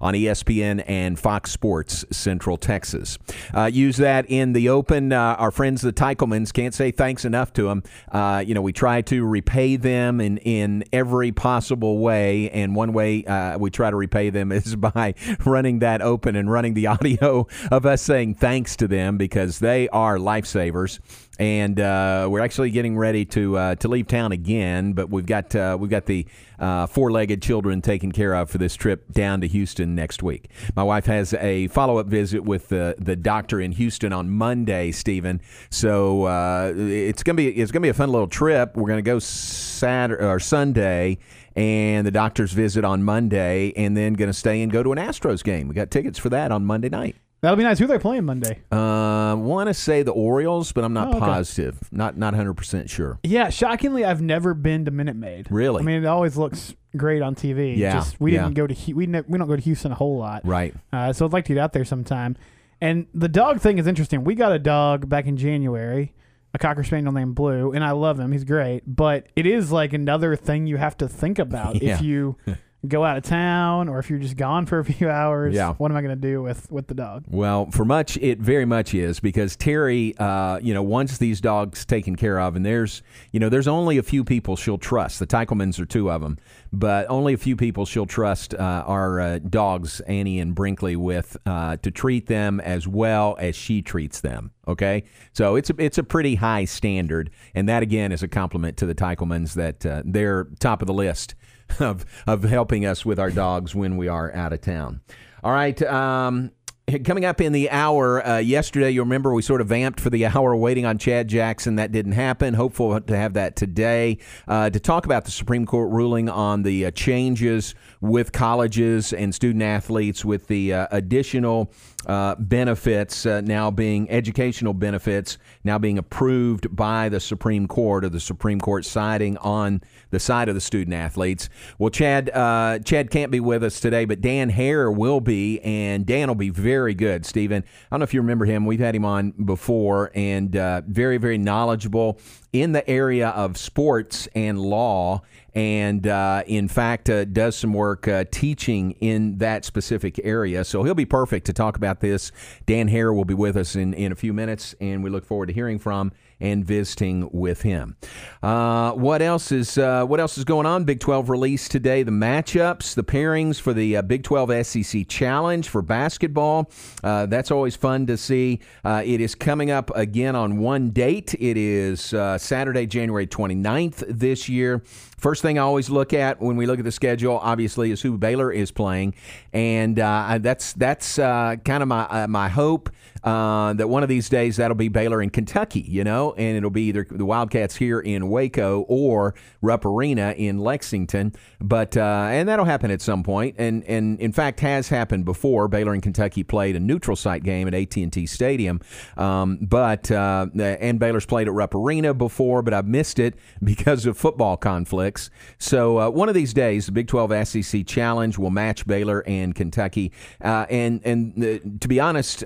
on ESPN and Fox Sports Central Texas. Uh, use that in the open. Uh, our friends the Teichelmans can't say thanks enough to them. Uh, you know, we try to repay them in in every possible way, and one way uh, we try to repay them is by running that open and running the audio of us saying thanks to them because they are lifesavers and uh, we're actually getting ready to uh, to leave town again. But we've got uh, we've got the uh, four-legged children taken care of for this trip down to Houston next week. My wife has a follow-up visit with the the doctor in Houston on Monday, Stephen. So uh, it's gonna be it's gonna be a fun little trip. We're gonna go Saturday or Sunday. And the doctor's visit on Monday, and then going to stay and go to an Astros game. We got tickets for that on Monday night. That'll be nice. Who are they playing Monday? Uh, want to say the Orioles, but I'm not Oh, okay. positive. Not not 100 percent sure. Yeah, shockingly, I've never been to Minute Maid. Really? I mean, it always looks great on TV. Yeah, Just, we yeah. didn't go to Hu- we ne- we don't go to Houston a whole lot. Right. Uh, so I'd like to get out there sometime. And the dog thing is interesting. We got a dog back in January, a cocker spaniel named Blue, and I love him. He's great, but it is like another thing you have to think about Yeah. if you go out of town or if you're just gone for a few hours. Yeah. What am I going to do with with the dog? Well, for much, it very much is because Terry, uh, you know, once these dogs taken care of, and there's, you know, there's only a few people she'll trust. The Teichelmans are two of them, but only a few people she'll trust uh, our uh, dogs, Annie and Brinkley, with uh, to treat them as well as she treats them. Okay, so it's a, it's a pretty high standard, and that again is a compliment to the Teichelmans that uh, they're top of the list of of helping us with our dogs when we are out of town. All right. Um, Coming up in the hour, uh, yesterday, you remember we sort of vamped for the hour waiting on Chad Jackson. That didn't happen. Hopeful to have that today. Uh, to talk about the Supreme Court ruling on the uh, changes with colleges and student athletes with the uh, additional uh, benefits uh, now being educational benefits now being approved by the Supreme Court or the Supreme Court siding on the side of the student athletes. Well, Chad uh, Chad can't be with us today, but Dan Hare will be, and Dan will be very good. Stephen, I don't know if you remember him. We've had him on before, and uh, very very knowledgeable in the area of sports and law and uh, in fact uh, does some work uh, teaching in that specific area. So he'll be perfect to talk about this. Dan Hare will be with us in, in a few minutes, and we look forward to hearing from and visiting with him. Uh, what else is uh, what else is going on? Big 12 release today. The matchups, the pairings for the uh, Big 12 SEC Challenge for basketball. Uh, that's always fun to see. Uh, it is coming up again on one date. It is uh, Saturday, January 29th this year. First thing I always look at when we look at the schedule, obviously, is who Baylor is playing, and that's that's kind of my my hope uh, that one of these days that'll be Baylor in Kentucky, you know, and it'll be either the Wildcats here in Waco or Rupp Arena in Lexington. But uh, and that'll happen at some point, and and in fact has happened before. Baylor and Kentucky played a neutral site game at AT and T Stadium, um, but uh, and Baylor's played at Rupp Arena before, but I've missed it because of football conflicts. So uh, one of these days, the Big 12 SEC Challenge will match Baylor and Kentucky, uh, and and uh, to be honest,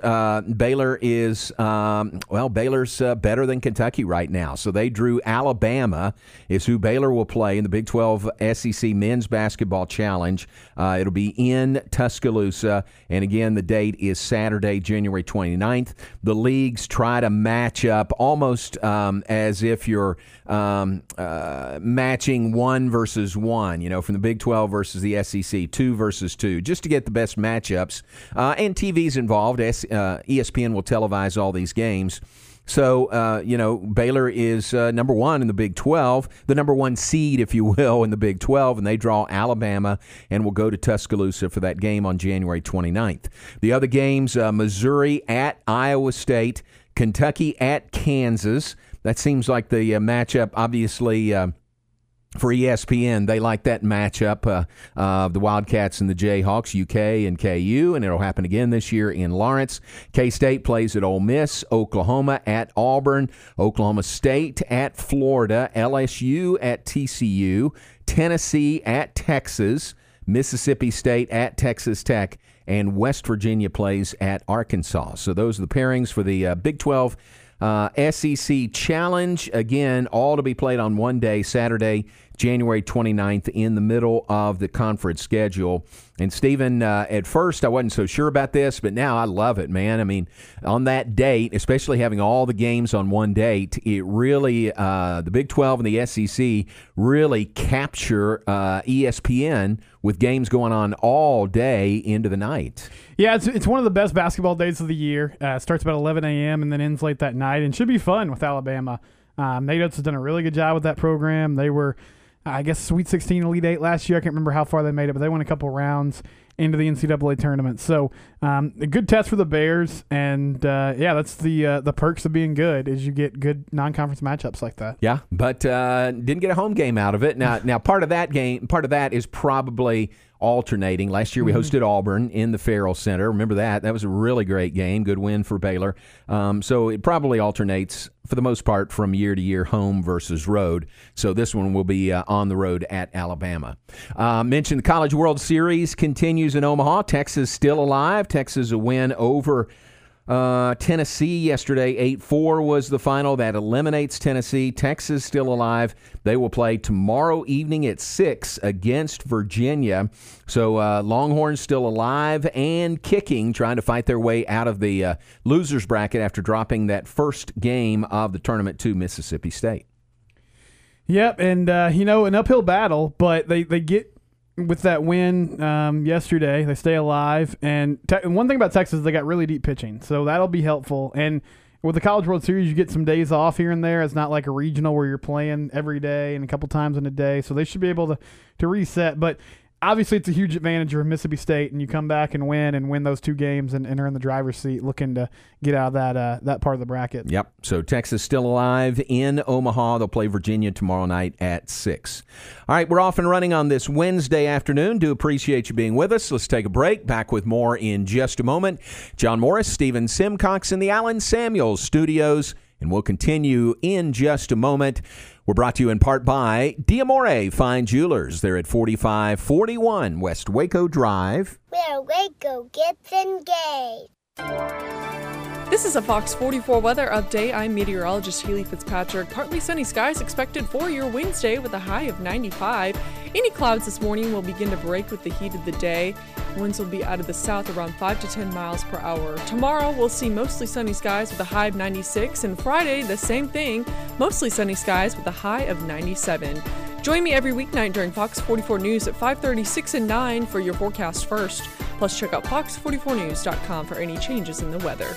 Baylor is um, well, Baylor's uh, better than Kentucky right now. So they drew Alabama is who Baylor will play in the Big 12 SEC Men's Basketball Challenge. Uh, it'll be in Tuscaloosa, and again, the date is Saturday, January 29th. The leagues try to match up almost um, as if you're um, uh, matching one versus one, you know, from the Big 12 versus the SEC, two versus two, just to get the best matchups. Uh, and TV's involved. S- uh, ESPN will televise all these games. So, uh, you know, Baylor is uh, number one in the Big 12, the number one seed, if you will, in the Big 12, and they draw Alabama and will go to Tuscaloosa for that game on January 29th. The other games uh, Missouri at Iowa State, Kentucky at Kansas. That seems like the uh, matchup, obviously. Uh, for ESPN, they like that matchup uh, uh, the Wildcats and the Jayhawks, UK and KU, and it'll happen again this year in Lawrence. K State plays at Ole Miss, Oklahoma at Auburn, Oklahoma State at Florida, LSU at TCU, Tennessee at Texas, Mississippi State at Texas Tech, and West Virginia plays at Arkansas. So those are the pairings for the uh, Big 12 uh, SEC Challenge. Again, all to be played on one day, Saturday, January 29th in the middle of the conference schedule. And Stephen, uh, at first I wasn't so sure about this, but now I love it, man. I mean, on that date, especially having all the games on one date, it really uh, the Big 12 and the SEC really capture uh, ESPN with games going on all day into the night. Yeah, it's, it's one of the best basketball days of the year. Uh, starts about 11 a.m. and then ends late that night, and should be fun with Alabama. Um, Nate Oats has done a really good job with that program. They were I guess Sweet 16 Elite Eight last year. I can't remember how far they made it, but they won a couple rounds into the NCAA tournament. So um, a good test for the Bears, and uh, yeah, that's the uh, the perks of being good is you get good non-conference matchups like that. Yeah, but uh, didn't get a home game out of it. Now, now part of that game, part of that is probably alternating. Last year we mm-hmm. hosted Auburn in the Ferrell Center. Remember that? That was a really great game. Good win for Baylor. Um, so it probably alternates for the most part from year to year, home versus road. So this one will be uh, on the road at Alabama. Uh, mentioned the College World Series continues in Omaha. Texas still alive. Texas a win over uh, Tennessee yesterday, 8 4 was the final. That eliminates Tennessee. Texas still alive. They will play tomorrow evening at 6 against Virginia. So uh, Longhorns still alive and kicking, trying to fight their way out of the uh, losers bracket after dropping that first game of the tournament to Mississippi State. Yep, and uh, you know an uphill battle, but they, they get with that win um, yesterday, they stay alive. And te- one thing about Texas, they got really deep pitching, so that'll be helpful. And with the College World Series, you get some days off here and there. It's not like a regional where you're playing every day and a couple times in a day, so they should be able to to reset. But obviously it's a huge advantage for Mississippi State, and you come back and win and win those two games and, and are in the driver's seat, looking to get out of that uh, that part of the bracket. Yep. So Texas still alive in Omaha. They'll play Virginia tomorrow night at six. All right, we're off and running on this Wednesday afternoon. Do appreciate you being with us. Let's take a break. Back with more in just a moment. John Morris, Stephen Simcox in the Allen Samuels studios, and we'll continue in just a moment. We're brought to you in part by Diamore Fine Jewelers. They're at 4541 West Waco Drive. Where Waco gets engaged. This is a Fox 44 weather update. I'm meteorologist Haley Fitzpatrick. Partly sunny skies expected for your Wednesday with a high of 95. Any clouds this morning will begin to break with the heat of the day. Winds will be out of the south around 5 to 10 miles per hour. Tomorrow we'll see mostly sunny skies with a high of 96, and Friday the same thing, mostly sunny skies with a high of 97. Join me every weeknight during Fox 44 News at 5:36 and 9 for your forecast first. Plus check out fox44news.com for any changes in the weather.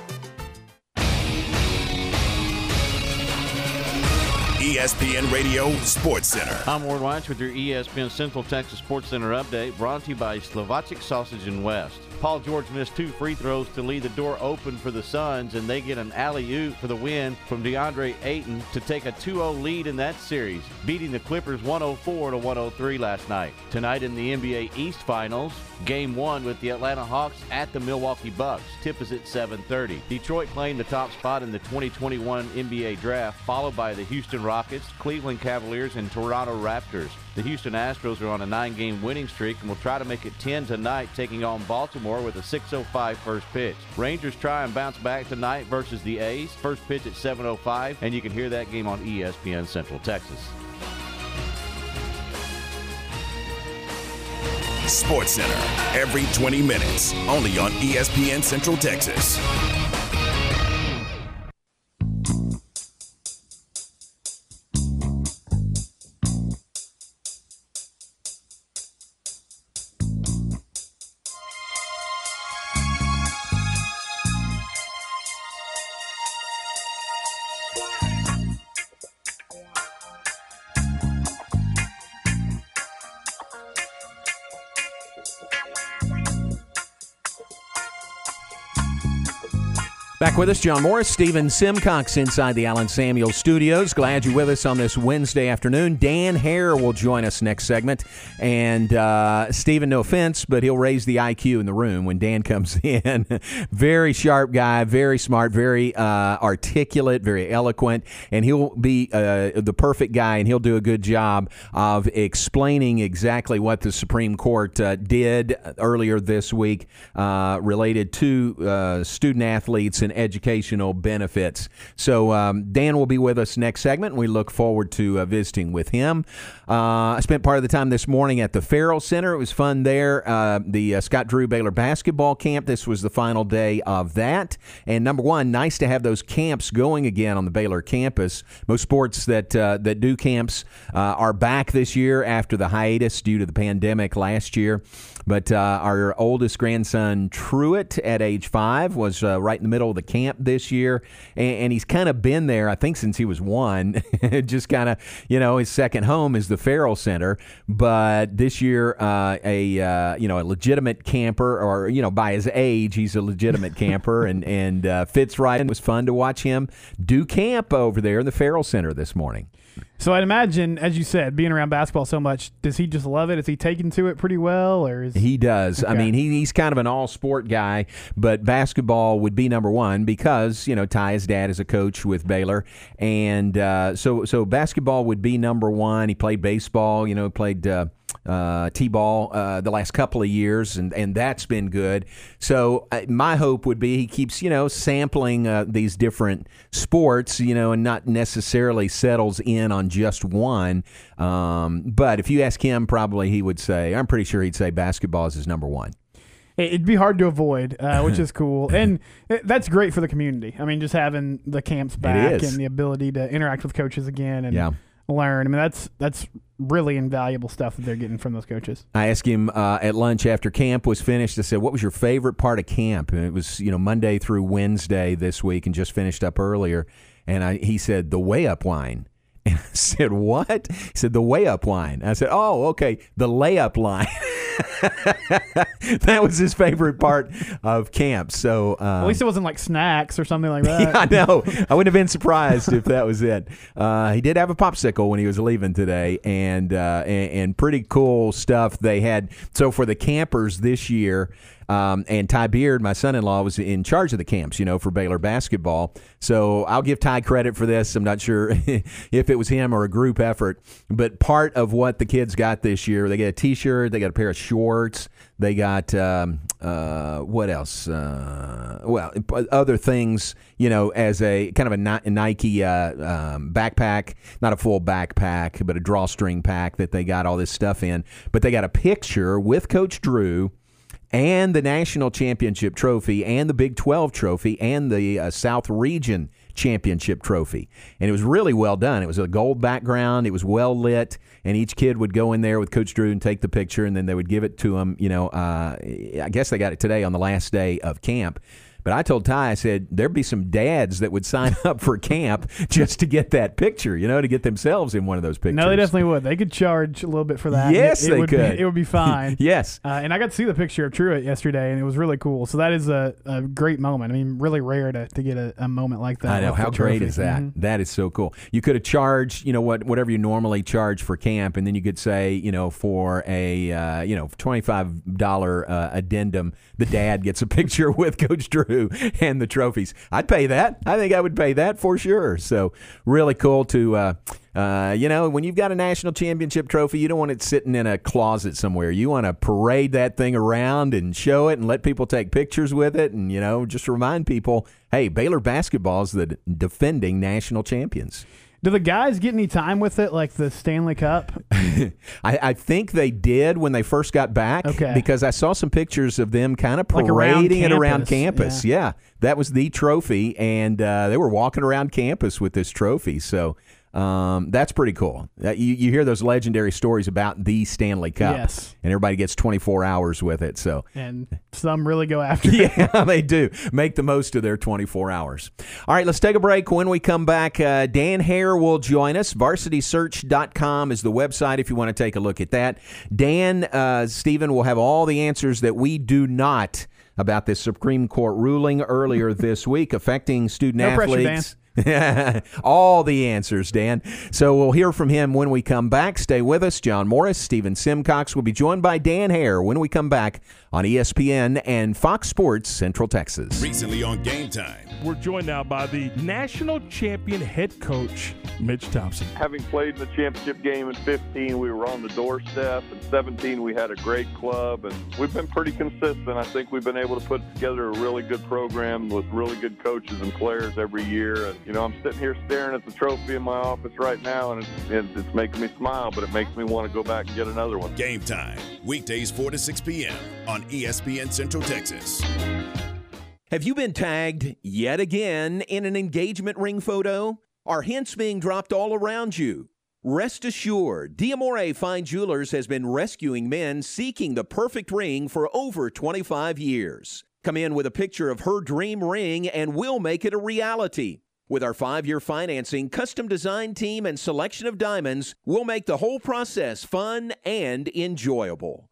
ESPN Radio Sports Center. I'm Ward Weitz with your ESPN Central Texas Sports Center update brought to you by Slovacek Sausage and West. Paul George missed two free throws to leave the door open for the Suns, and they get an alley oop for the win from DeAndre Ayton to take a 2 0 lead in that series, beating the Clippers 104 to 103 last night. Tonight in the NBA East Finals, Game one with the Atlanta Hawks at the Milwaukee Bucks. Tip is at 7:30. Detroit playing the top spot in the 2021 NBA Draft, followed by the Houston Rockets, Cleveland Cavaliers, and Toronto Raptors. The Houston Astros are on a nine-game winning streak and will try to make it 10 tonight, taking on Baltimore with a 6:05 first pitch. Rangers try and bounce back tonight versus the A's. First pitch at 7:05, and you can hear that game on ESPN Central Texas. Sports Center every 20 minutes, only on ESPN Central Texas. Back with us, John Morris, Stephen Simcox inside the Allen Samuel Studios. Glad you're with us on this Wednesday afternoon. Dan Hare will join us next segment. And uh, Stephen, no offense, but he'll raise the IQ in the room when Dan comes in. very sharp guy, very smart, very uh, articulate, very eloquent. And he'll be uh, the perfect guy, and he'll do a good job of explaining exactly what the Supreme Court uh, did earlier this week uh, related to uh, student athletes and educational benefits. So um, Dan will be with us next segment, we look forward to uh, visiting with him. Uh, I spent part of the time this morning at the Ferrell Center. It was fun there. Uh, the uh, Scott Drew Baylor basketball camp. This was the final day of that. And number one, nice to have those camps going again on the Baylor campus. Most sports that uh, that do camps uh, are back this year after the hiatus due to the pandemic last year. But uh, our oldest grandson, Truett, at age five, was uh, right in the middle of the camp this year, and, and he's kind of been there, I think, since he was one. Just kind of, you know, his second home is the Ferrell Center. But this year, uh, a uh, you know a legitimate camper, or you know by his age, he's a legitimate camper, and and uh, fits right. And it was fun to watch him do camp over there in the Ferrell Center this morning. So I'd imagine, as you said, being around basketball so much, does he just love it? Is he taking to it pretty well, or is He does. I mean, he, he's kind of an all sport guy, but basketball would be number one because you know Ty's dad, is a coach with Baylor, and uh, so so basketball would be number one. He played baseball. You know, played. Uh, uh, t-ball uh, the last couple of years, and, and that's been good. So uh, my hope would be he keeps you know sampling uh, these different sports, you know, and not necessarily settles in on just one. Um, but if you ask him, probably he would say, I'm pretty sure he'd say basketball is his number one. It- It'd be hard to avoid, uh, which is cool, and that's great for the community. I mean, just having the camps back and the ability to interact with coaches again and Yeah. Learn. I mean, that's that's really invaluable stuff that they're getting from those coaches. I asked him uh, at lunch after camp was finished. I said, "What was your favorite part of camp?" And it was you know Monday through Wednesday this week, and just finished up earlier. And I, he said the way up line. And I said, "What?" He said the way up line. I said, "Oh, okay, the layup line." that was his favorite part of camp. So um, At least it wasn't like snacks or something like that. yeah, I know. I wouldn't have been surprised if that was it. Uh, he did have a popsicle when he was leaving today, and, uh, and and pretty cool stuff they had. So for the campers this year, um, and Ty Beard, my son-in-law, was in charge of the camps, you know, for Baylor basketball. So I'll give Ty credit for this. I'm not sure if it was him or a group effort, but part of what the kids got this year, they got a T-shirt, they got a pair of shorts, they got um, uh, what else? Uh, well, other things, you know, as a kind of a Nike uh, um, backpack, not a full backpack, but a drawstring pack that they got all this stuff in. But they got a picture with Coach Drew and the national championship trophy and the Big 12 trophy and the uh, South Region championship trophy. And it was really well done. It was a gold background, it was well lit, and each kid would go in there with Coach Drew and take the picture, and then they would give it to him. You know, uh, I guess they got it today on the last day of camp. But I told Ty, I said, there'd be some dads that would sign up for camp just to get that picture, you know, to get themselves in one of those pictures. No, they definitely would. They could charge a little bit for that. Yes, it, it they would could. Be, it would be fine. yes. Uh, and I got to see the picture of Truett yesterday, and it was really cool. So that is a, a great moment. I mean, really rare to, to get a, a moment like that. I know how great is that? Mhm. That is so cool. You could have charged, you know, what whatever you normally charge for camp, and then you could say, you know, for a uh, you know twenty five dollar uh, addendum, the dad gets a picture with Coach Drew. Hand the trophies. I'd pay that. I think I would pay that for sure. So really cool to, uh, uh, you know, when you've got a national championship trophy, you don't want it sitting in a closet somewhere. You want to parade that thing around and show it and let people take pictures with it, and you know, just remind people, hey, Baylor basketball is the defending national champions. Do the guys get any time with it, like the Stanley Cup? I, I think they did when they first got back. Okay. Because I saw some pictures of them kind of Like around parading it around campus, campus. Yeah. that was the trophy, and uh, they were walking around campus with this trophy. So um, that's pretty cool. Uh, you, you hear those legendary stories about the Stanley Cup, Yes. and everybody gets 24 hours with it. So And some really go after it. yeah, they do. Make the most of their 24 hours. All right, let's take a break. When we come back, uh, Dan Hare will join us. VarsitySearch.com is the website if you want to take a look at that. Dan, uh, Stephen will have all the answers that we do not about this Supreme Court ruling earlier this week affecting student No pressure, athletes. All the answers, Dan. So we'll hear from him when we come back. Stay with us. John Morris, Stephen Simcox will be joined by Dan Hare when we come back on ESPN and Fox Sports Central Texas. Recently on Game Time. We're joined now by the national champion head coach, Mitch Thompson. Having played in the championship game in 15, we were on the doorstep. In 17, we had a great club, and we've been pretty consistent. I think we've been able to put together a really good program with really good coaches and players every year. And you know, I'm sitting here staring at the trophy in my office right now, and it's, it- it's making me smile, but it makes me want to go back and get another one. Game Time. Weekdays 4 to 6 p.m. on ESPN Central Texas. Have you been tagged yet again in an engagement ring photo? Are hints being dropped all around you? Rest assured, Diamore Fine Jewelers has been rescuing men seeking the perfect ring for over 25 years. Come in with a picture of her dream ring and we'll make it a reality. With our five year financing, custom design team, and selection of diamonds, we'll make the whole process fun and enjoyable.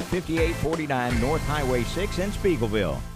5849 North Highway 6 in Speegleville.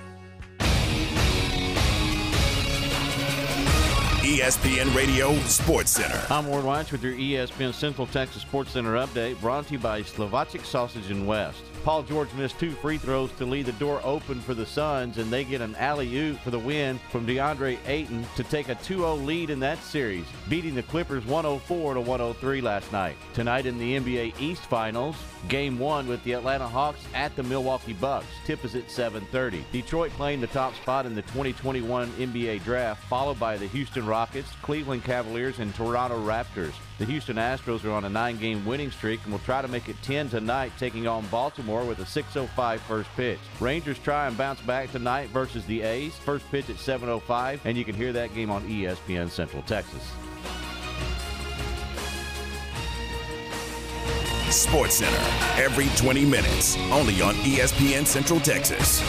ESPN Radio Sports Center. I'm Ward Weitz with your ESPN Central Texas Sports Center update brought to you by Slovacek Sausage and West. Paul George missed two free throws to leave the door open for the Suns, and they get an alley oop for the win from DeAndre Ayton to take a 2 0 lead in that series, beating the Clippers 104 to 103 last night. Tonight in the NBA East Finals, game one with the Atlanta Hawks at the Milwaukee Bucks. Tip is at 7:30. Detroit playing the top spot in the 2021 NBA draft, followed by the Houston Rockets, Cleveland Cavaliers, and Toronto Raptors. The Houston Astros are on a nine-game winning streak and will try to make it 10 tonight, taking on Baltimore with a 6:05 first pitch. Rangers try and bounce back tonight versus the A's. First pitch at 7:05, and you can hear that game on ESPN Central Texas. Sports Center. Every 20 minutes. Only on ESPN Central Texas.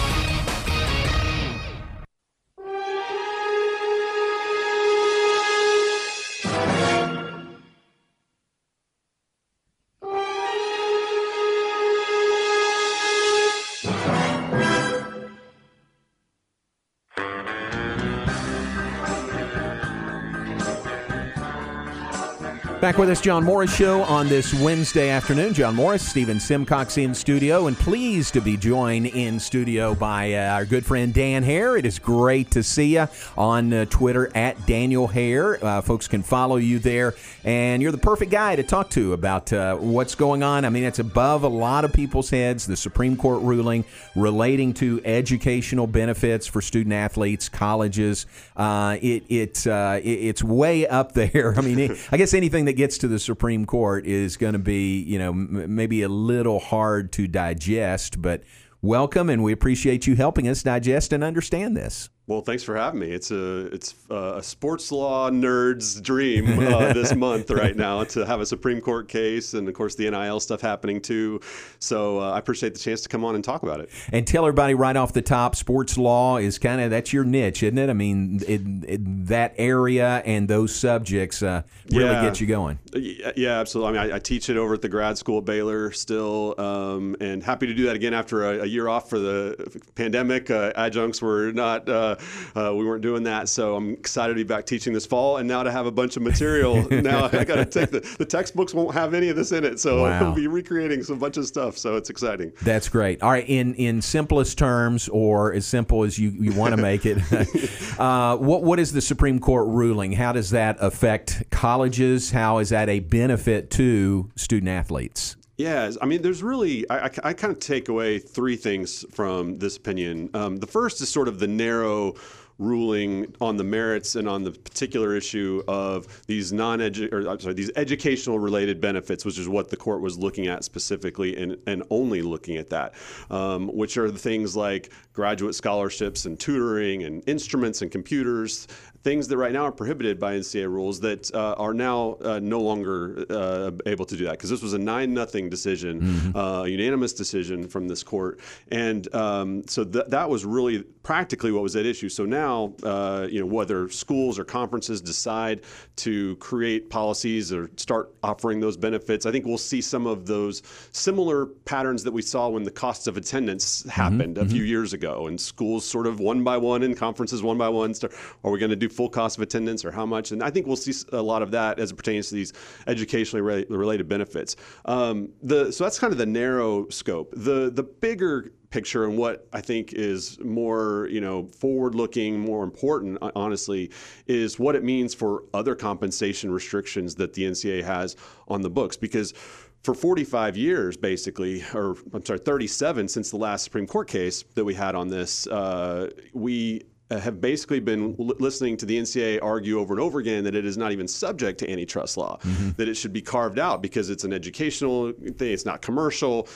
Back with us, John Morris Show on this Wednesday afternoon. John Morris, Stephen Simcox in studio, and pleased to be joined in studio by uh, our good friend Dan Hare. It is great to see you on uh, Twitter at Daniel Hare. Uh, folks can follow you there, and you're the perfect guy to talk to about uh, what's going on. I mean, it's above a lot of people's heads. The Supreme Court ruling relating to educational benefits for student athletes, colleges. Uh, it, it, uh, it it's way up there. I mean, it, I guess anything that gets to the Supreme Court is going to be, you know, m- maybe a little hard to digest, but welcome, and we appreciate you helping us digest and understand this. Well, thanks for having me. It's a it's a sports law nerd's dream uh, this month right now to have a Supreme Court case, and of course the NIL stuff happening too. So uh, I appreciate the chance to come on and talk about it. And tell everybody right off the top, sports law is kind of that's your niche, isn't it? I mean, it, it, that area and those subjects uh, really Yeah. get you going. Yeah, absolutely. I mean, I, I teach it over at the grad school at Baylor still, um, and happy to do that again after a, a year off for the pandemic. Uh, adjuncts were not, uh, uh, we weren't doing that, so I'm excited to be back teaching this fall, and now to have a bunch of material. now I got to take the the textbooks won't have any of this in it, so Wow. I'll be recreating some bunch of stuff. So it's exciting. That's great. All right, in in simplest terms, or as simple as you, you want to make it, uh, what what is the Supreme Court ruling? How does that affect colleges? How is that a benefit to student athletes? Yeah, I mean, there's really, I, I, I kind of take away three things from this opinion. Um, the first is sort of the narrow ruling on the merits and on the particular issue of these I'm sorry, these educational related benefits, which is what the court was looking at specifically and, and only looking at that, um, which are the things like graduate scholarships and tutoring and instruments and computers, things that right now are prohibited by NCAA rules that uh, are now uh, no longer uh, able to do that. Because this was a nine nothing decision, uh, unanimous decision from this court, and um, so th- that was really practically what was at issue. So now, uh, you know, whether schools or conferences decide to create policies or start offering those benefits, I think we'll see some of those similar patterns that we saw when the costs of attendance happened a few years ago, and schools sort of one by one and conferences one by one start. Are we going to do full cost of attendance or how much? And I think we'll see a lot of that as it pertains to these educationally re- related benefits. Um, the so that's kind of the narrow scope. The the bigger picture and what I think is more, you know, forward-looking, more important, honestly, is what it means for other compensation restrictions that the NCAA has on the books. Because for 45 years, basically, or I'm sorry, 37 since the last Supreme Court case that we had on this, uh, we have basically been l- listening to the NCAA argue over and over again that it is not even subject to antitrust law, that it should be carved out because it's an educational thing, it's not commercial.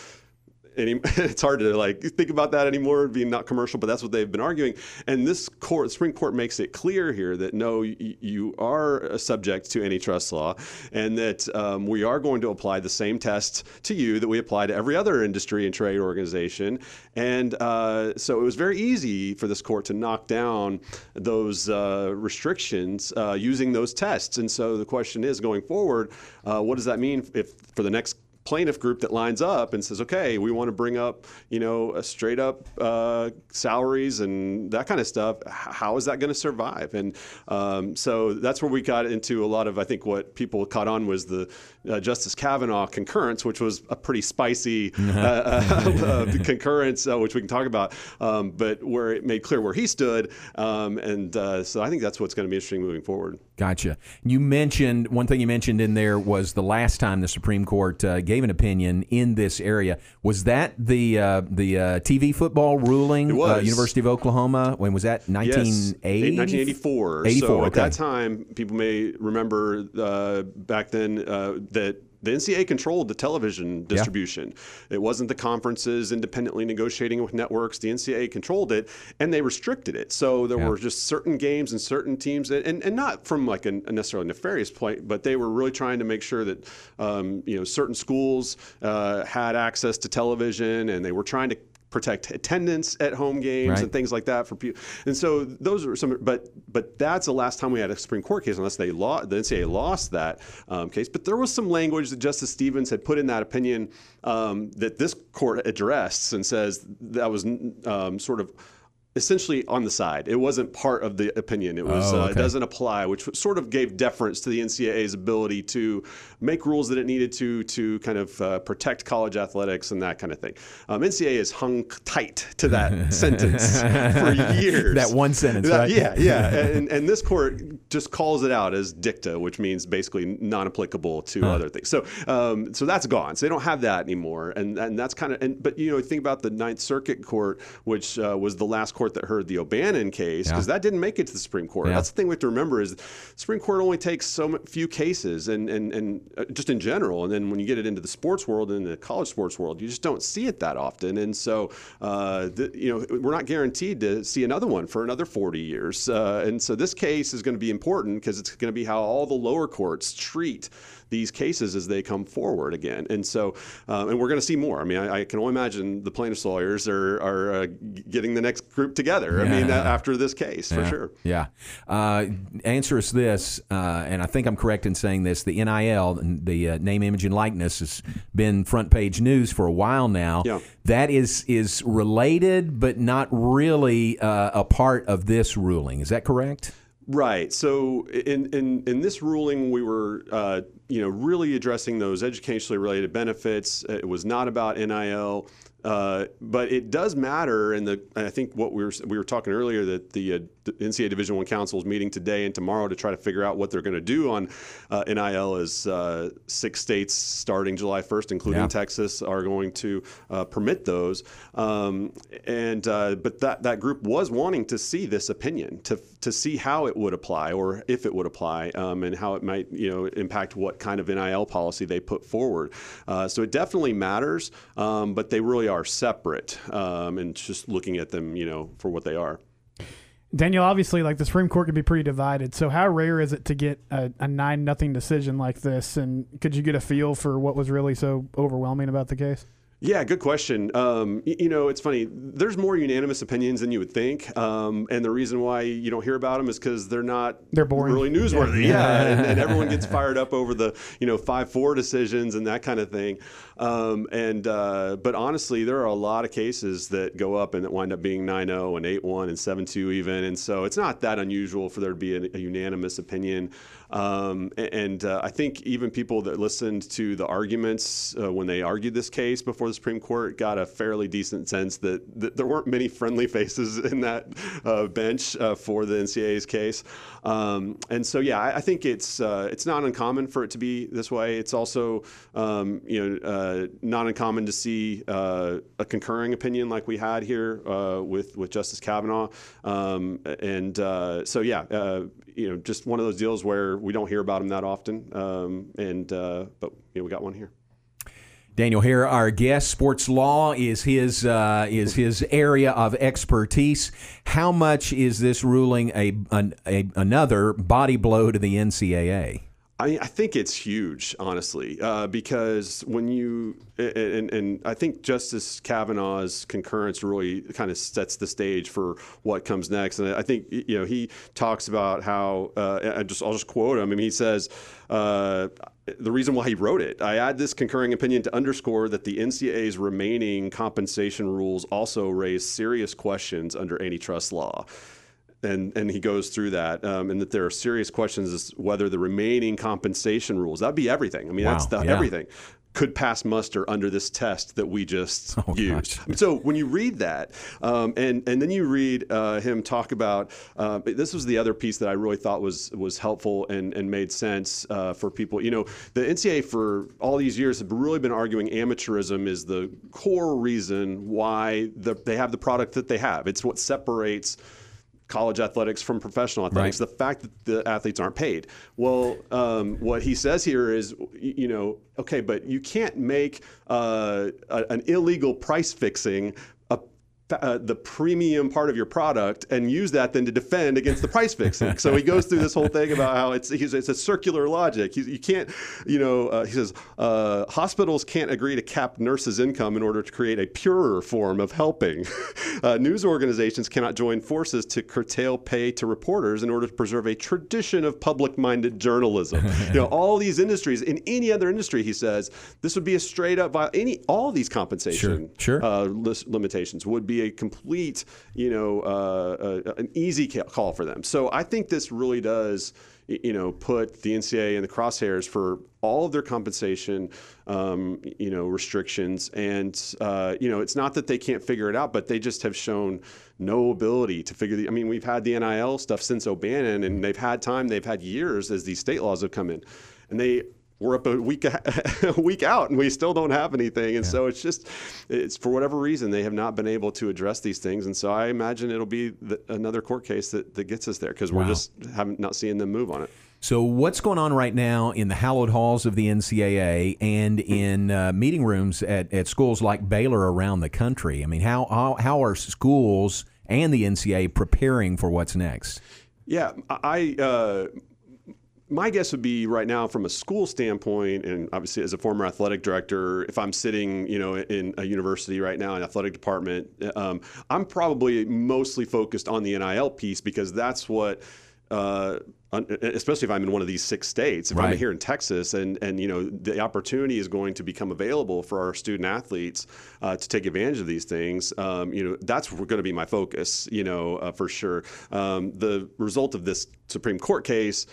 Any, it's hard to like think about that anymore, being not commercial, but that's what they've been arguing. And this court, Supreme Court, makes it clear here that no, y- you are uh, subject to antitrust law, and that um, we are going to apply the same test to you that we apply to every other industry and trade organization. And uh, so it was very easy for this court to knock down those uh, restrictions uh, using those tests. And so the question is, going forward, uh, what does that mean if for the next plaintiff group that lines up and says, okay, we want to bring up, you know, a straight up uh, salaries and that kind of stuff. How is that going to survive? And um, so that's where we got into a lot of, I think, what people caught on was the uh, Justice Kavanaugh concurrence, which was a pretty spicy uh, uh, concurrence, uh, which we can talk about, um, but where it made clear where he stood. Um, and uh, so I think that's what's going to be interesting moving forward. Gotcha. You mentioned one thing you mentioned in there was the last time the Supreme Court uh, gave an opinion in this area. Was that the uh, the uh, TV football ruling? It was. Uh, University of Oklahoma. When was that? Yes, 1984. 84, So at that time, people may remember uh, back then uh, that the NCAA controlled the television distribution. It wasn't the conferences independently negotiating with networks. The NCAA controlled it, and they restricted it. So there Yeah. were just certain games and certain teams, that, and, and not from like a, a necessarily nefarious point, but they were really trying to make sure that um, you know certain schools uh, had access to television, and they were trying to protect attendance at home games Right. and things like that for people. And so those are some, but but that's the last time we had a Supreme Court case, unless they lost, the NCAA lost that um, case. But there was some language that Justice Stevens had put in that opinion um, that this court addressed and says that was um, sort of essentially on the side. It wasn't part of the opinion. It was Oh, uh, it doesn't apply, which sort of gave deference to the NCAA's ability to make rules that it needed to to kind of uh, protect college athletics and that kind of thing. Um, NCAA has hung tight to that sentence for years. That one sentence, That- right? Yeah, yeah. And, and this court just calls it out as dicta, which means basically non-applicable to Huh. other things. So, um, so that's gone. So they don't have that anymore, and and that's kind of. And but you know, think about the Ninth Circuit Court, which uh, was the last court that heard the O'Bannon case, because Yeah. that didn't make it to the Supreme Court. Yeah. That's the thing we have to remember is the Supreme Court only takes so few cases, and and and uh, just in general. And then when you get it into the sports world and the college sports world, you just don't see it that often. And so, uh, the, you know, we're not guaranteed to see another one for another 40 years. Uh, and so this case is going to be important because it's going to be how all the lower courts treat these cases as they come forward again. And so, um, and we're going to see more. I mean, I, I can only imagine the plaintiffs' lawyers are, are uh, getting the next group together. I mean, after this case, for sure. Yeah. Uh, answer is this, uh, and I think I'm correct in saying this: the NIL, the uh, name, image, and likeness, has been front page news for a while now. Yeah. That is is related, but not really uh, a part of this ruling. Is that correct? Right. So in in in this ruling, we were uh, you know really addressing those educationally related benefits. It was not about NIL. Uh, but it does matter, and the I think what we were we were talking earlier that the uh, the NCAA Division One Council is meeting today and tomorrow to try to figure out what they're going to do on uh, NIL. As uh, six states starting July 1st, including Yeah. Texas, are going to uh, permit those. Um, and uh, but that that group was wanting to see this opinion to to see how it would apply or if it would apply um, and how it might you know impact what kind of NIL policy they put forward. Uh, so it definitely matters, um, but they really are separate. Um, and just looking at them, you know, for what they are. Daniel, obviously, like the Supreme Court could be pretty divided. So, how rare is it to get a, a nine nothing decision like this? And could you get a feel for what was really so overwhelming about the case? Yeah, good question. Um, you know, it's funny. There's more unanimous opinions than you would think, um, and the reason why you don't hear about them is because they're not They're boring. really newsworthy. Yeah. Yeah, and, and everyone gets fired up over the you know five four decisions and that kind of thing. Um, and uh, but honestly, there are a lot of cases that go up and that wind up being 9-0 and 8-1 and 7-2 even, and so it's not that unusual for there to be a, a unanimous opinion. Um, and uh, I think even people that listened to the arguments uh, when they argued this case before the Supreme Court got a fairly decent sense that, that there weren't many friendly faces in that uh, bench uh, for the NCAA's case. Um, and so, yeah, I, I think it's uh, it's not uncommon for it to be this way. It's also um, you know uh, not uncommon to see a concurring opinion like we had here with with Justice Kavanaugh. Um, and so, yeah, you know, just one of those deals where we don't hear about them that often. Um, and uh, but you know, we got one here. Daniel Hare, our guest. Sports law is his uh, is his area of expertise. How much is this ruling a, an, a another body blow to the NCAA? I, I think it's huge, honestly, uh, because when you and, and I think Justice Kavanaugh's concurrence really kind of sets the stage for what comes next. And I think you know he talks about how uh, I just I'll just quote him. I mean, he says. Uh, the reason why he wrote it. I add this concurring opinion to underscore that the NCAA's remaining compensation rules also raise serious questions under antitrust law and and he goes through that, um, and that there are serious questions as whether the remaining compensation rules that'd be everything. I mean, that's the, yeah. everything could pass muster under this test that we just Oh, used. gosh. So when you read that, um, and and then you read uh, him talk about uh, this was the other piece that I really thought was was helpful and and made sense uh, for people. You know, the NCAA for all these years have really been arguing amateurism is the core reason why the, they have the product that they have. It's what separates college athletics from professional athletics. The fact that the athletes aren't paid. Well, um, what he says here is, you know, okay, but you can't make uh, a, an illegal price fixing. Uh, the premium part of your product and use that then to defend against the price fixing. so he goes through this whole thing about how it's he's, it's a circular logic. He's, you can't, you know, uh, he says uh, hospitals can't agree to cap nurses' income in order to create a purer form of helping. uh, news organizations cannot join forces to curtail pay to reporters in order to preserve a tradition of public-minded journalism. you know, all these industries in any other industry, he says, this would be a straight up any all these compensation Sure, sure. Uh, limitations would be a complete, you know, uh, uh, an easy call for them. So I think this really does you know, put the NCAA in the crosshairs for all of their compensation, um, you know, restrictions. And, uh, you know, it's not that they can't figure it out, but they just have shown no ability to figure the, I mean, we've had the NIL stuff since O'Bannon and they've had time, they've had years as these state laws have come in and they, we're up a week a week out and we still don't have anything and so it's just it's for whatever reason they have not been able to address these things and so i imagine it'll be the, another court case that, that gets us there because we're just haven't not seeing them move on it So, what's going on right now in the hallowed halls of the NCAA and in uh, meeting rooms at, at schools like Baylor around the country? I mean, how, how, how are schools and the NCAA preparing for what's next? Yeah, I. Uh, my guess would be right now, from a school standpoint, and obviously as a former athletic director, if I'm sitting, you know, in a university right now, an athletic department, um, I'm probably mostly focused on the NIL piece because that's what. Uh, especially if I'm in one of these six states, if I'm Right. here in Texas, and and you know the opportunity is going to become available for our student athletes uh, to take advantage of these things. Um, you know that's going to be my focus. You know uh, for sure. Um, the result of this Supreme Court case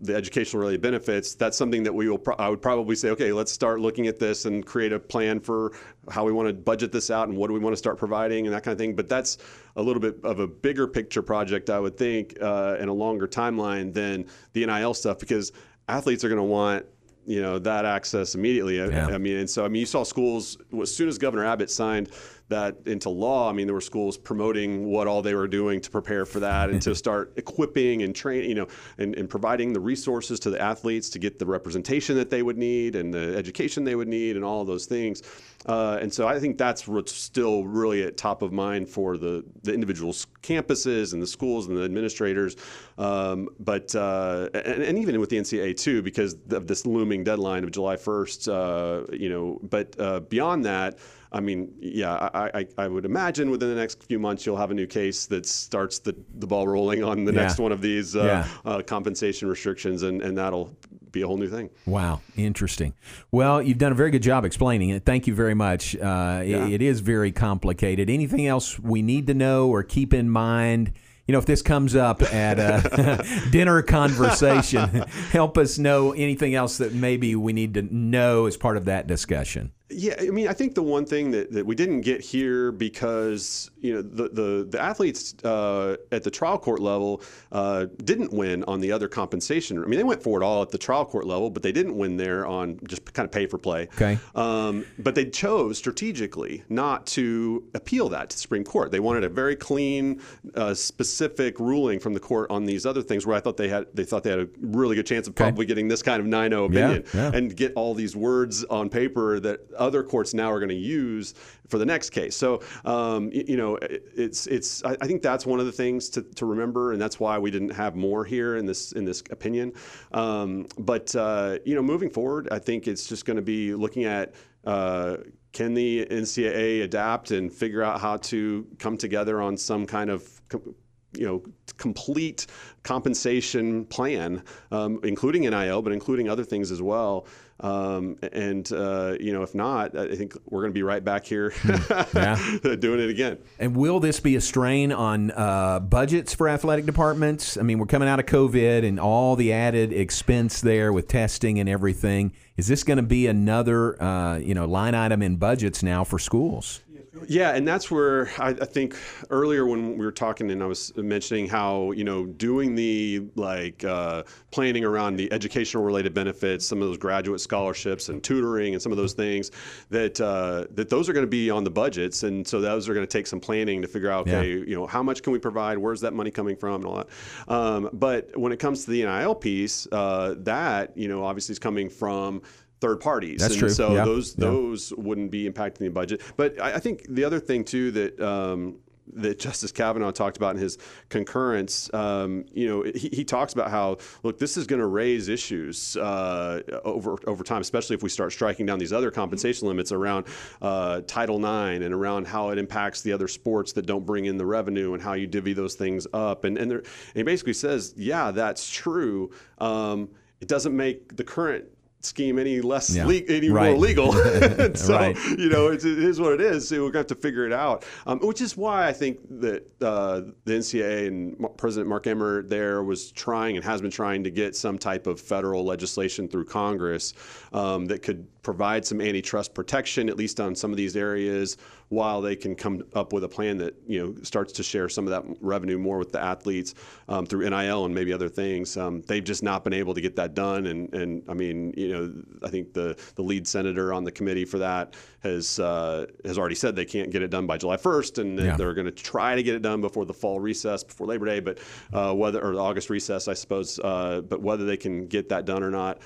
the educational related benefits, that's something that we will. Pro- I would probably say, okay, let's start looking at this and create a plan for how we want to budget this out and what do we want to start providing and that kind of thing. But that's a little bit of a bigger picture project, I would think, uh, and a longer timeline than the NIL stuff because athletes are going to want you know that access immediately. I- I mean, and so I mean, you saw schools as soon as Governor Abbott signed that into law. I mean, there were schools promoting what all they were doing to prepare for that and to start equipping and training, you know, and, and providing the resources to the athletes to get the representation that they would need and the education they would need and all of those things. Uh, and so I think that's what's still really at top of mind for the, the individual campuses and the schools and the administrators. Um, but uh, and, and even with the NCAA too, because of this looming deadline of July 1st, uh, you know. But uh, beyond that, I mean, yeah, I, I, I would imagine within the next few months you'll have a new case that starts the, the ball rolling on the Yeah. next one of these uh, Yeah. uh, compensation restrictions, and, and that'll be a whole new thing. Wow, interesting. Well, you've done a very good job explaining it. Thank you very much. Uh, Yeah. it is very complicated. Anything else we need to know or keep in mind? You know, if this comes up at a dinner conversation, help us know anything else that maybe we need to know as part of that discussion. Yeah, I mean, I think the one thing that, that we didn't get here because you know the the, the athletes uh, at the trial court level uh, didn't win on the other compensation. I mean, they went for it all at the trial court level, but they didn't win there on just kind of pay for play. Okay. Um, but they chose strategically not to appeal that to the Supreme Court. They wanted a very clean, uh, specific ruling from the court on these other things where I thought they had they thought they had a really good chance of probably getting this kind of 9-0 opinion yeah. and get all these words on paper that other courts now are going to use for the next case. So um, you know it- it's it's I I think that's one of the things to, to remember, and that's why we didn't have more here in this in this opinion. Um, but uh, you know moving forward, I think it's just going to be looking at. Uh, can the NCAA adapt and figure out how to come together on some kind of you know complete compensation plan, um, including NIL, but including other things as well. Um, and uh, you know, if not, I think we're going to be right back here doing it again. And will this be a strain on uh, budgets for athletic departments? I mean, we're coming out of COVID and all the added expense there with testing and everything. Is this going to be another, uh, you know, line item in budgets now for schools? Yeah, and that's where I, I think earlier when we were talking and I was mentioning how you know doing the like uh, planning around the educational related benefits, some of those graduate scholarships and tutoring and some of those things that uh, that those are going to be on the budgets, and so those are going to take some planning to figure out okay, you know how much can we provide, where's that money coming from, and all that. Um, but when it comes to the NIL piece, uh, that you know obviously is coming from third parties. That's and true. So Yeah. those Yeah. those wouldn't be impacting the budget. But I, I think the other thing too that um, that Justice Kavanaugh talked about in his concurrence, um, you know, he, he talks about how look, this is going to raise issues uh, over over time, especially if we start striking down these other compensation limits around uh, Title IX and around how it impacts the other sports that don't bring in the revenue and how you divvy those things up. And and, there, and he basically says, yeah, that's true. Um, it doesn't make the current scheme any less Yeah. le- any Right. more legal. And so Right. you know it's, it is what it is. So we're gonna have to figure it out. Um, which is why I think that uh, the NCAA and President Mark Emmert there was trying and has been trying to get some type of federal legislation through Congress um, that could provide some antitrust protection at least on some of these areas while they can come up with a plan that you know starts to share some of that revenue more with the athletes um, through NIL and maybe other things. Um, they've just not been able to get that done, and and I mean you know I think the the lead senator on the committee for that has uh, has already said they can't get it done by July 1st, and Yeah. they're going to try to get it done before the fall recess, before Labor Day, but uh, whether or the August recess, I suppose, uh, but whether they can get that done or not.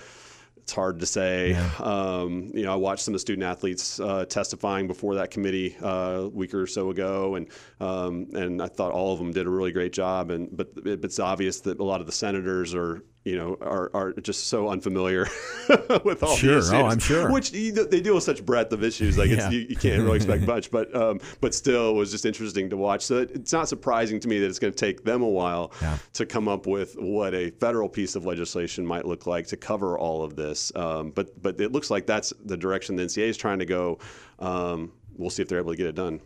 It's hard to say. Um, you know, I watched some of the student athletes uh, testifying before that committee uh, a week or so ago, and um, and I thought all of them did a really great job. And but it's obvious that a lot of the senators are you know are, are just so unfamiliar with all Sure. these Oh, issues, I'm sure. Which you, know, they deal with such breadth of issues, like Yeah. it's, you, you can't really expect much. But um, but still, it was just interesting to watch. So it, it's not surprising to me that it's going to take them a while to come up with what a federal piece of legislation might look like to cover all of this. Um, but but it looks like that's the direction the NCA is trying to go. Um, we'll see if they're able to get it done.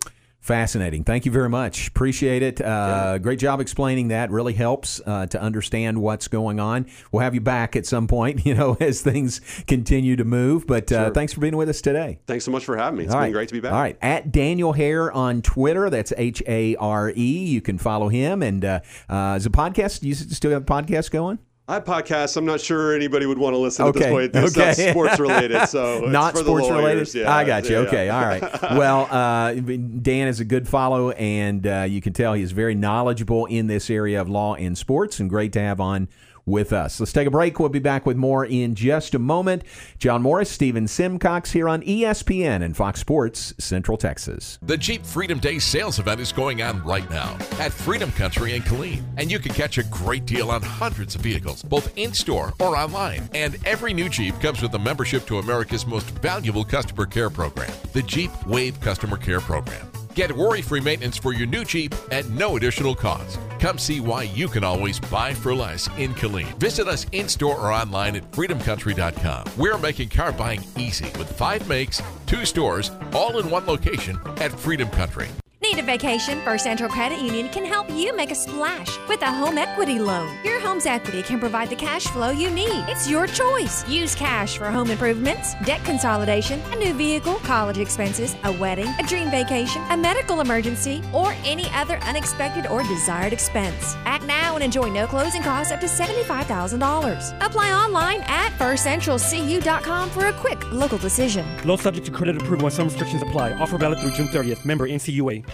Fascinating. Thank you very much. Appreciate it. Uh, Great job explaining that. Really helps uh, to understand what's going on. We'll have you back at some point, you know, as things continue to move. But uh, Sure. thanks for being with us today. Thanks so much for having me. It's All been right. great to be back. All right. At Daniel Hare on Twitter. That's H A R E. You can follow him. And uh, uh, is a podcast, you still have a podcast going? I have podcasts. I'm not sure anybody would want to listen at this point. This okay. sports related, so it's not sports related. Yeah, I got you. yeah, okay. All right. Well, uh, Dan is a good follow, and uh, you can tell he's very knowledgeable in this area of law and sports, and great to have on with us. Let's take a break. We'll be back with more in just a moment. John Morris, Stephen Simcox here on ESPN and Fox Sports Central Texas. The Jeep Freedom Day sales event is going on right now at Freedom Country in Killeen, and you can catch a great deal on hundreds of vehicles, both in store or online. And every new Jeep comes with a membership to America's most valuable customer care program, the Jeep Wave Customer Care Program. Get worry free maintenance for your new Jeep at no additional cost. Come see why you can always buy for less in Killeen. Visit us in store or online at freedomcountry.com. We're making car buying easy with five makes, two stores, all in one location at Freedom Country. Need a vacation? First Central Credit Union can help you make a splash with a home equity loan. Your home's equity can provide the cash flow you need. It's your choice. Use cash for home improvements, debt consolidation, a new vehicle, college expenses, a wedding, a dream vacation, a medical emergency, or any other unexpected or desired expense. Act now and enjoy no closing costs up to $75,000. Apply online at firstcentralcu.com for a quick local decision. Loan subject to credit approval and some restrictions apply. Offer valid through June 30th. Member NCUA.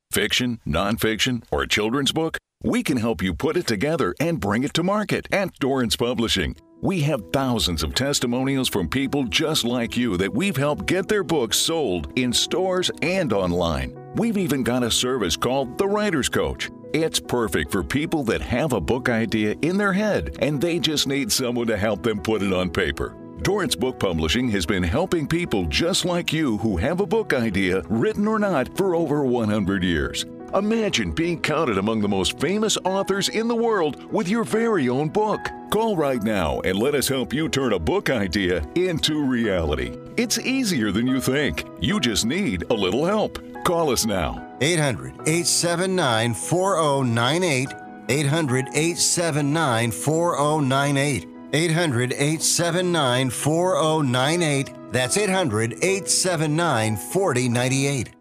Fiction, nonfiction, or a children's book? We can help you put it together and bring it to market at Dorrance Publishing. We have thousands of testimonials from people just like you that we've helped get their books sold in stores and online. We've even got a service called The Writer's Coach. It's perfect for people that have a book idea in their head and they just need someone to help them put it on paper. Dorrance Book Publishing has been helping people just like you who have a book idea, written or not, for over 100 years. Imagine being counted among the most famous authors in the world with your very own book. Call right now and let us help you turn a book idea into reality. It's easier than you think. You just need a little help. Call us now. 800 879 4098. 800 879 4098. 800 879 4098. That's 800 879 4098.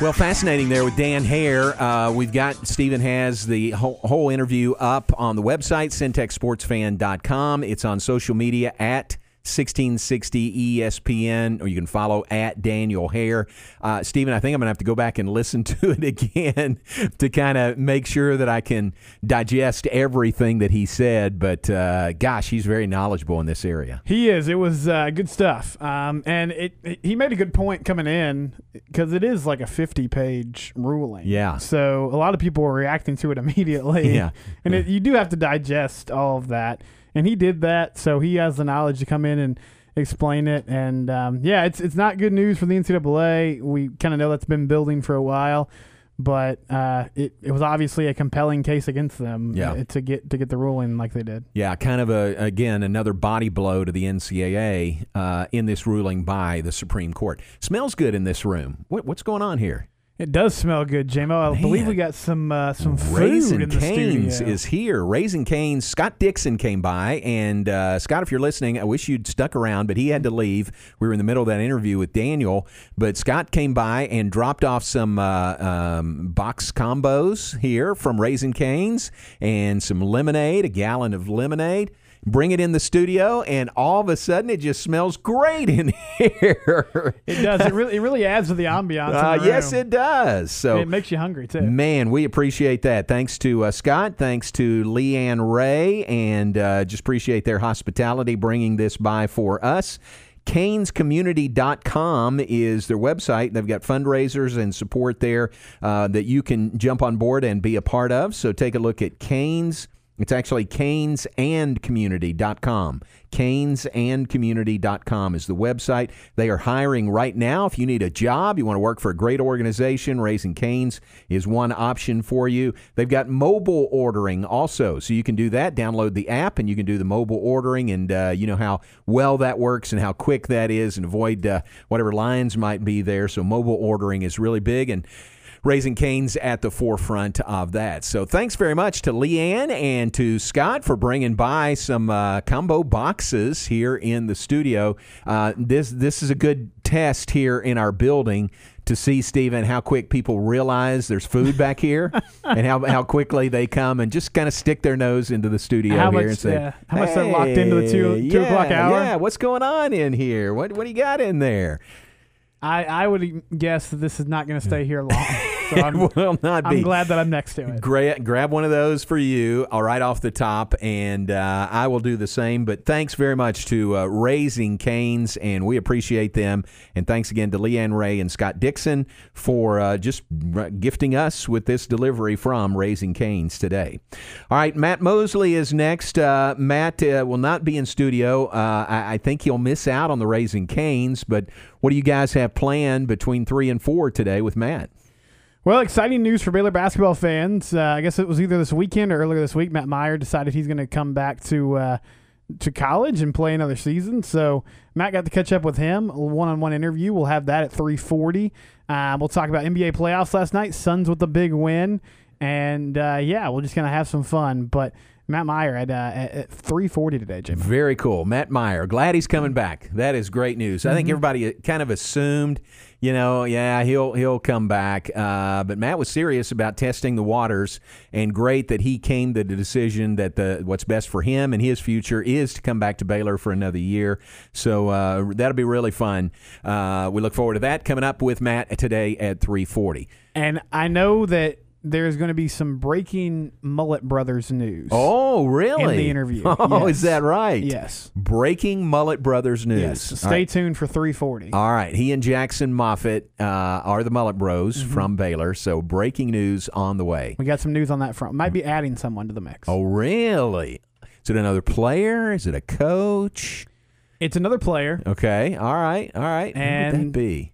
Well, fascinating there with Dan Hare. Uh, we've got Stephen has the whole, whole interview up on the website, centexsportsfan.com. It's on social media at 1660 ESPN, or you can follow at Daniel Hare. Uh, Stephen, I think I'm going to have to go back and listen to it again to kind of make sure that I can digest everything that he said. But uh, gosh, he's very knowledgeable in this area. He is. It was uh, good stuff. Um, and it, it, he made a good point coming in because it is like a 50 page ruling. Yeah. So a lot of people were reacting to it immediately. Yeah. And it, you do have to digest all of that. And he did that. So he has the knowledge to come in and explain it. And um, yeah, it's, it's not good news for the NCAA. We kind of know that's been building for a while. But uh, it, it was obviously a compelling case against them Yeah. uh, to get to get the ruling like they did. Yeah, kind of a again another body blow to the NCAA uh, in this ruling by the Supreme Court. Smells good in this room. What, what's going on here? It does smell good, JMO. I believe we got some uh, some food Raisin in the Canes is here. Raising Canes. Scott Dixon came by, and uh, Scott, if you're listening, I wish you'd stuck around, but he had to leave. We were in the middle of that interview with Daniel, but Scott came by and dropped off some uh, um, box combos here from Raising Canes and some lemonade, a gallon of lemonade. Bring it in the studio, and all of a sudden, it just smells great in here. It does. It really it really adds to the ambiance. Uh, yes, it does. So it makes you hungry too. Man, we appreciate that. Thanks to uh, Scott. Thanks to Leanne Ray, and uh, just appreciate their hospitality bringing this by for us. CanesCommunity.com is their website. They've got fundraisers and support there uh, that you can jump on board and be a part of. So take a look at Canes. It's actually canesandcommunity.com. Canesandcommunity.com is the website. They are hiring right now. If you need a job, you want to work for a great organization, Raising Canes is one option for you. They've got mobile ordering also, so you can do that. Download the app and you can do the mobile ordering, and uh, you know how well that works and how quick that is, and avoid uh, whatever lines might be there. So mobile ordering is really big and. Raising Canes at the forefront of that. So thanks very much to Leanne and to Scott for bringing by some uh, combo boxes here in the studio. Uh, this this is a good test here in our building to see Stephen how quick people realize there's food back here and how, how quickly they come and just kind of stick their nose into the studio How here much, and say how much they're locked into the two- "Hey, two o'clock hour?" Yeah, what's going on in here? What what do you got in there? I, I would guess that this is not going to stay here long. So I'm, will not be. I'm glad that I'm next to it. Gra- grab one of those for you, all right off the top, and uh, I will do the same. But thanks very much to uh, Raising Canes, and we appreciate them. And thanks again to Leanne Ray and Scott Dixon for uh, just r- gifting us with this delivery from Raising Canes today. All right, Matt Mosley is next. Uh, Matt uh, will not be in studio. Uh, I-, I think he'll miss out on the Raising Canes, but what do you guys have planned between three and four today with Matt? Well, exciting news for Baylor basketball fans. Uh, I guess it was either this weekend or earlier this week. Matt Mayer decided he's going to come back to uh, to college and play another season. So Matt got to catch up with him. One-on-one interview. We'll have that at 3:40. Uh, we'll talk about NBA playoffs last night. Suns with a big win, and uh, yeah, we're just going to have some fun. But Matt Mayer at, uh, at, at 3:40 today, Jim. Very cool. Matt Mayer. Glad he's coming back. That is great news. I think Mhm. everybody kind of assumed, you know, yeah, he'll he'll come back. Uh, but Matt was serious about testing the waters, and great that he came to the decision that the what's best for him and his future is to come back to Baylor for another year. So uh, that'll be really fun. Uh, we look forward to that coming up with Matt today at three forty. And I know that there's going to be some breaking Mullet Brothers news. Oh, really? In the interview. Oh, Yes. is that right? Yes. Breaking Mullet Brothers news. Yes. Stay right. tuned for 340. All right. He and Jackson Moffatt uh, are the Mullet Bros Mm-hmm. from Baylor. So breaking news on the way. We got some news on that front. Might be adding someone to the mix. Oh, really? Is it another player? Is it a coach? It's another player. Okay. All right. All right. Who would that be?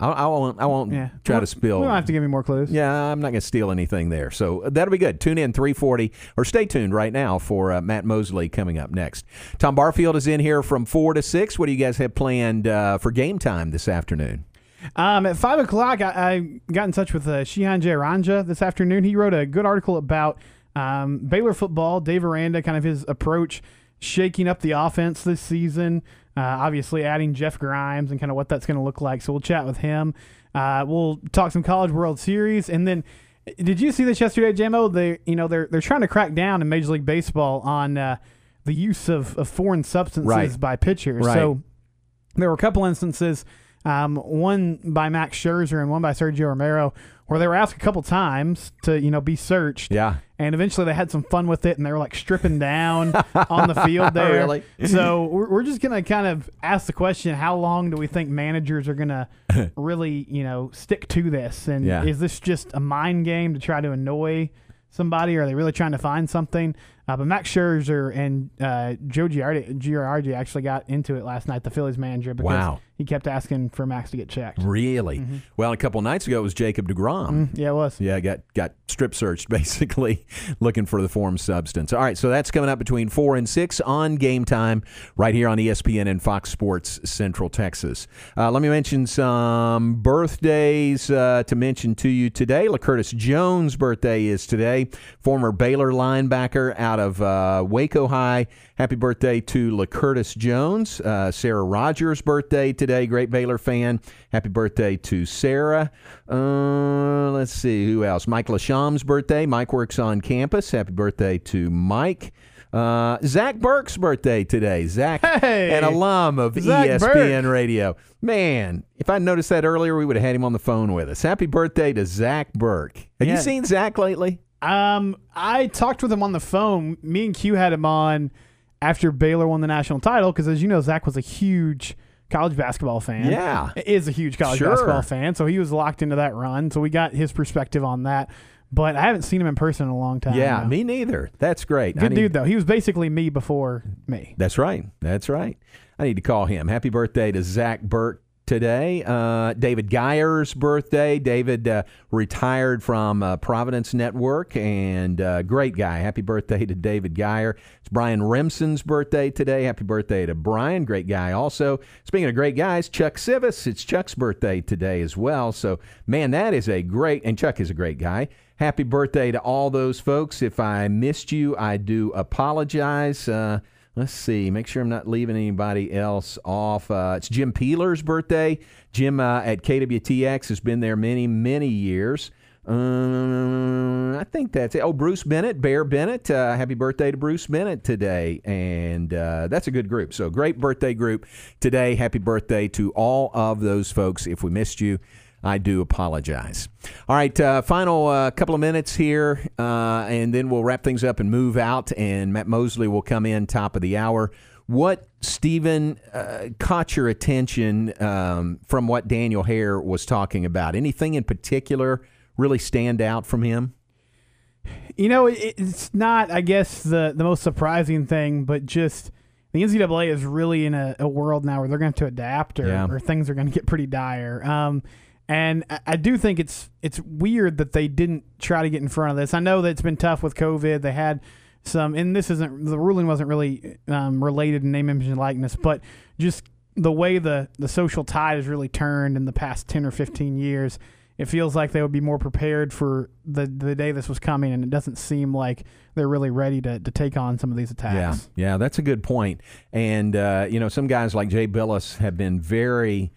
I, I won't. I won't Yeah. try to spill. We don't have to give me more clues. Yeah, I'm not going to steal anything there. So uh, that'll be good. Tune in 340 or stay tuned right now for uh, Matt Mosley coming up next. Tom Barfield is in here from 4 to 6. What do you guys have planned uh, for game time this afternoon? Um, at five o'clock, I, I got in touch with uh, Shihan this afternoon. He wrote a good article about um, Baylor football, Dave Aranda, kind of his approach, shaking up the offense this season. Uh, obviously, adding Jeff Grimes and kind of what that's going to look like. So we'll chat with him. Uh, we'll talk some College World Series, and then. Did you see this yesterday, JMO? They, you know, they're they're trying to crack down in Major League Baseball on uh, the use of, of foreign substances Right. by pitchers. Right. So there were a couple instances, um, one by Max Scherzer and one by Sergio Romero, where they were asked a couple times to you know be searched. Yeah. And eventually they had some fun with it, and they were like stripping down on the field oh, there. Really? So we're, we're just gonna kind of ask the question: How long do we think managers are gonna really, you know, stick to this? And Yeah. is this just a mind game to try to annoy somebody? Or are they really trying to find something? Uh, but Max Scherzer and uh, Joe Girardi, Girardi actually got into it last night, the Phillies manager, because Wow. he kept asking for Max to get checked. Really? Well, a couple nights ago it was Jacob DeGrom. Mm, yeah, it was. Yeah, got got strip searched basically, looking for the foreign substance. All right, so that's coming up between four and six on Game Time, right here on ESPN and Fox Sports Central Texas. Uh, let me mention some birthdays uh, to mention to you today. LaCurtis Jones' birthday is today. Former Baylor linebacker out of uh, Waco High. Happy birthday to LaCurtis Jones. Uh, Sarah Rogers' birthday today. Great Baylor fan. Happy birthday to Sarah. Uh, let's see who else. Mike Lasham's birthday. Mike works on campus. Happy birthday to Mike. Uh, Zach Burke's birthday today. Zach, Hey! an alum of Zach ESPN Burke. Radio. Man, if I'd noticed that earlier, we would have had him on the phone with us. Happy birthday to Zach Burke. Have Yeah. you seen Zach lately? Um, I talked with him on the phone. Me and Q had him on after Baylor won the national title because, as you know, Zach was a huge college basketball fan. Yeah. is a huge college Sure. basketball fan, so he was locked into that run. So we got his perspective on that. But I haven't seen him in person in a long time. yeah, me neither. That's great. Good need- dude though. He was basically me before me. That's right. That's right. I need to call him. Happy birthday to Zach Burke today. Uh, David Geyer's birthday. David uh, retired from uh, Providence Network and uh, great guy. Happy birthday to David Geyer. It's Brian Remsen's birthday today. Happy birthday to Brian. Great guy also. Speaking of great guys, Chuck Sivis. It's Chuck's birthday today as well. So, man, that is a great, and Chuck is a great guy. Happy birthday to all those folks. If I missed you, I do apologize. Uh, let's see. Make sure I'm not leaving anybody else off. Uh, it's Jim Peeler's birthday. Jim uh, at KWTX has been there many, many years. Um, I think that's it. Oh, Bruce Bennett, Bear Bennett. Uh, happy birthday to Bruce Bennett today. And uh, that's a good group. So, great birthday group today. Happy birthday to all of those folks. If we missed you, I do apologize. All right, uh, final uh, couple of minutes here, uh, and then we'll wrap things up and move out. And Matt Mosley will come in top of the hour. What Stephen uh, caught your attention um, from what Daniel Hare was talking about? Anything in particular really stand out from him? You know, it's not, I guess, the, the most surprising thing, but just the NCAA is really in a, a world now where they're going to have to adapt or, Yeah. or things are going to get pretty dire. Um, and I, do think it's it's weird that they didn't try to get in front of this. I know that it's been tough with COVID. They had some, and this isn't the ruling wasn't really um, related in name, image, and likeness, but just the way the the social tide has really turned in the past ten or fifteen years. It feels like they would be more prepared for the the day this was coming, and it doesn't seem like they're really ready to, to take on some of these attacks. Yeah, yeah, that's a good point. And uh, you know, some guys like Jay Bilas have been very,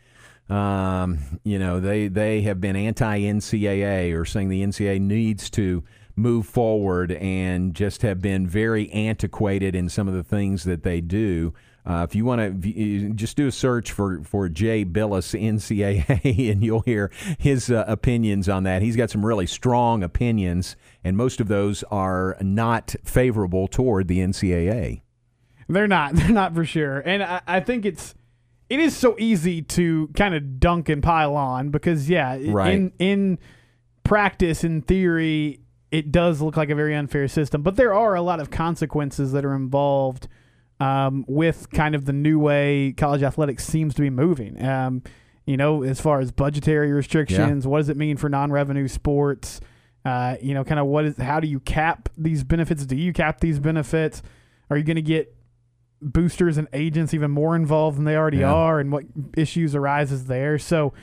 um, you know, they they have been anti NCAA or saying the NCAA needs to move forward and just have been very antiquated in some of the things that they do. Uh, if you want to just do a search for, for Jay Bilas NCAA and you'll hear his uh, opinions on that. He's got some really strong opinions, and most of those are not favorable toward the NCAA. They're not. They're not for sure. And I, I think it's it is so easy to kind of dunk and pile on because yeah, Right. in in practice, in theory, it does look like a very unfair system. But there are a lot of consequences that are involved um, with kind of the new way college athletics seems to be moving. Um, you know, as far as budgetary restrictions, what does it mean for non-revenue sports? Uh, you know, kind of what is how do you cap these benefits? Do you cap these benefits? Are you going to get boosters and agents even more involved than they already Yeah. are, and what issues arises there? So,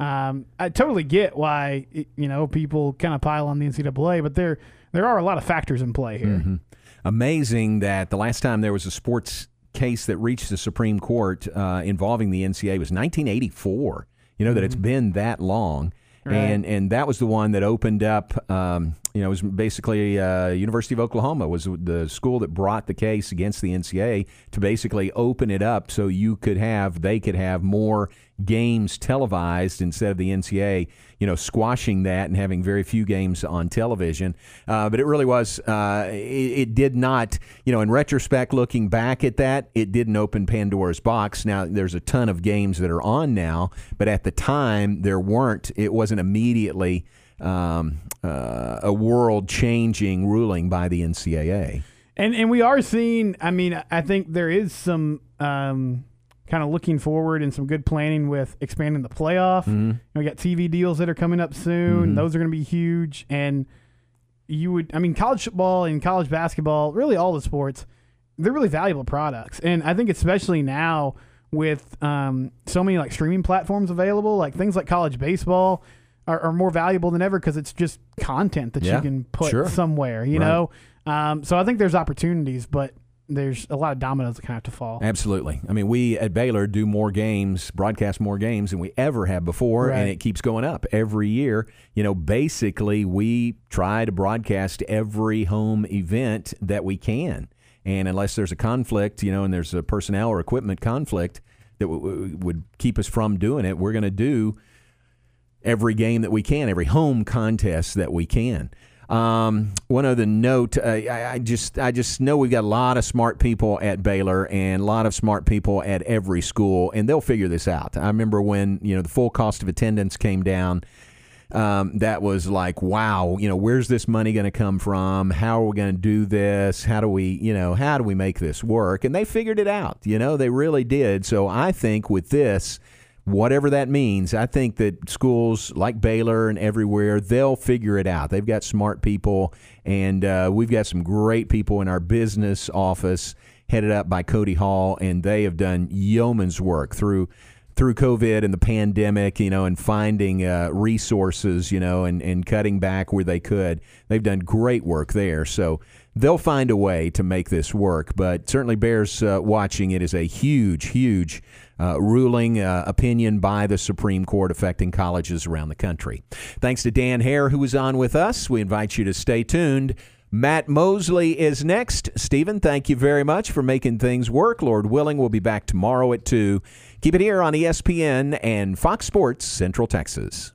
um, I totally get why it- you know people kind of pile on the NCAA, but there there are a lot of factors in play here. Mhm. Amazing that the last time there was a sports case that reached the Supreme Court uh, involving the NCAA was 1984. You know that it's been that long. Right. And and that was the one that opened up. Um, you know, it was basically uh, University of Oklahoma was the school that brought the case against the NCAA to basically open it up so you could have they could have more games televised instead of the NCAA, you know, squashing that and having very few games on television. Uh, but it really was. Uh, it, it did not. You know, in retrospect, looking back at that, it didn't open Pandora's box. Now there's a ton of games that are on now, but at the time there weren't. It wasn't immediately um, uh, a world changing ruling by the NCAA. And and we are seeing. I mean, I think there is some um, kind of looking forward and some good planning with expanding the playoff. Mhm. We got TV deals that are coming up soon. Mhm. Those are going to be huge. And you would, I mean, college football and college basketball, really all the sports, they're really valuable products. And I think especially now with um, so many like streaming platforms available, like things like college baseball. Are, are more valuable than ever because it's just content that Yeah, you can put sure. somewhere, you Right. know. Um, so I think there's opportunities, but there's a lot of dominoes that kind of have to fall. Absolutely. I mean, we at Baylor do more games, broadcast more games than we ever have before, and it keeps going up every year. You know, basically, we try to broadcast every home event that we can. And unless there's a conflict, you know, and there's a personnel or equipment conflict that w- w- would keep us from doing it, we're going to do every game that we can, every home contest that we can. Um, one other note: uh, I, I just I just know we've got a lot of smart people at Baylor and a lot of smart people at every school, and they'll figure this out. I remember when you know the full cost of attendance came down. Um, that was like, wow, you know, where's this money going to come from? How are we going to do this? How do we, you know, how do we make this work? And they figured it out. You know, they really did. So I think with this, whatever that means, I think that schools like Baylor and everywhere, they'll figure it out. They've got smart people, and uh, we've got some great people in our business office headed up by Cody Hall, and they have done yeoman's work through through COVID and the pandemic, you know, and finding uh, resources, you know, and, and cutting back where they could. They've done great work there. So they'll find a way to make this work. But certainly bears uh, watching. It is a huge, huge uh, ruling uh, opinion by the Supreme Court affecting colleges around the country. Thanks to Dan Hare, who was on with us. We invite you to stay tuned. Matt Mosley is next. Stephen, thank you very much for making things work. Lord willing, we'll be back tomorrow at 2. Keep it here on ESPN and Fox Sports Central Texas.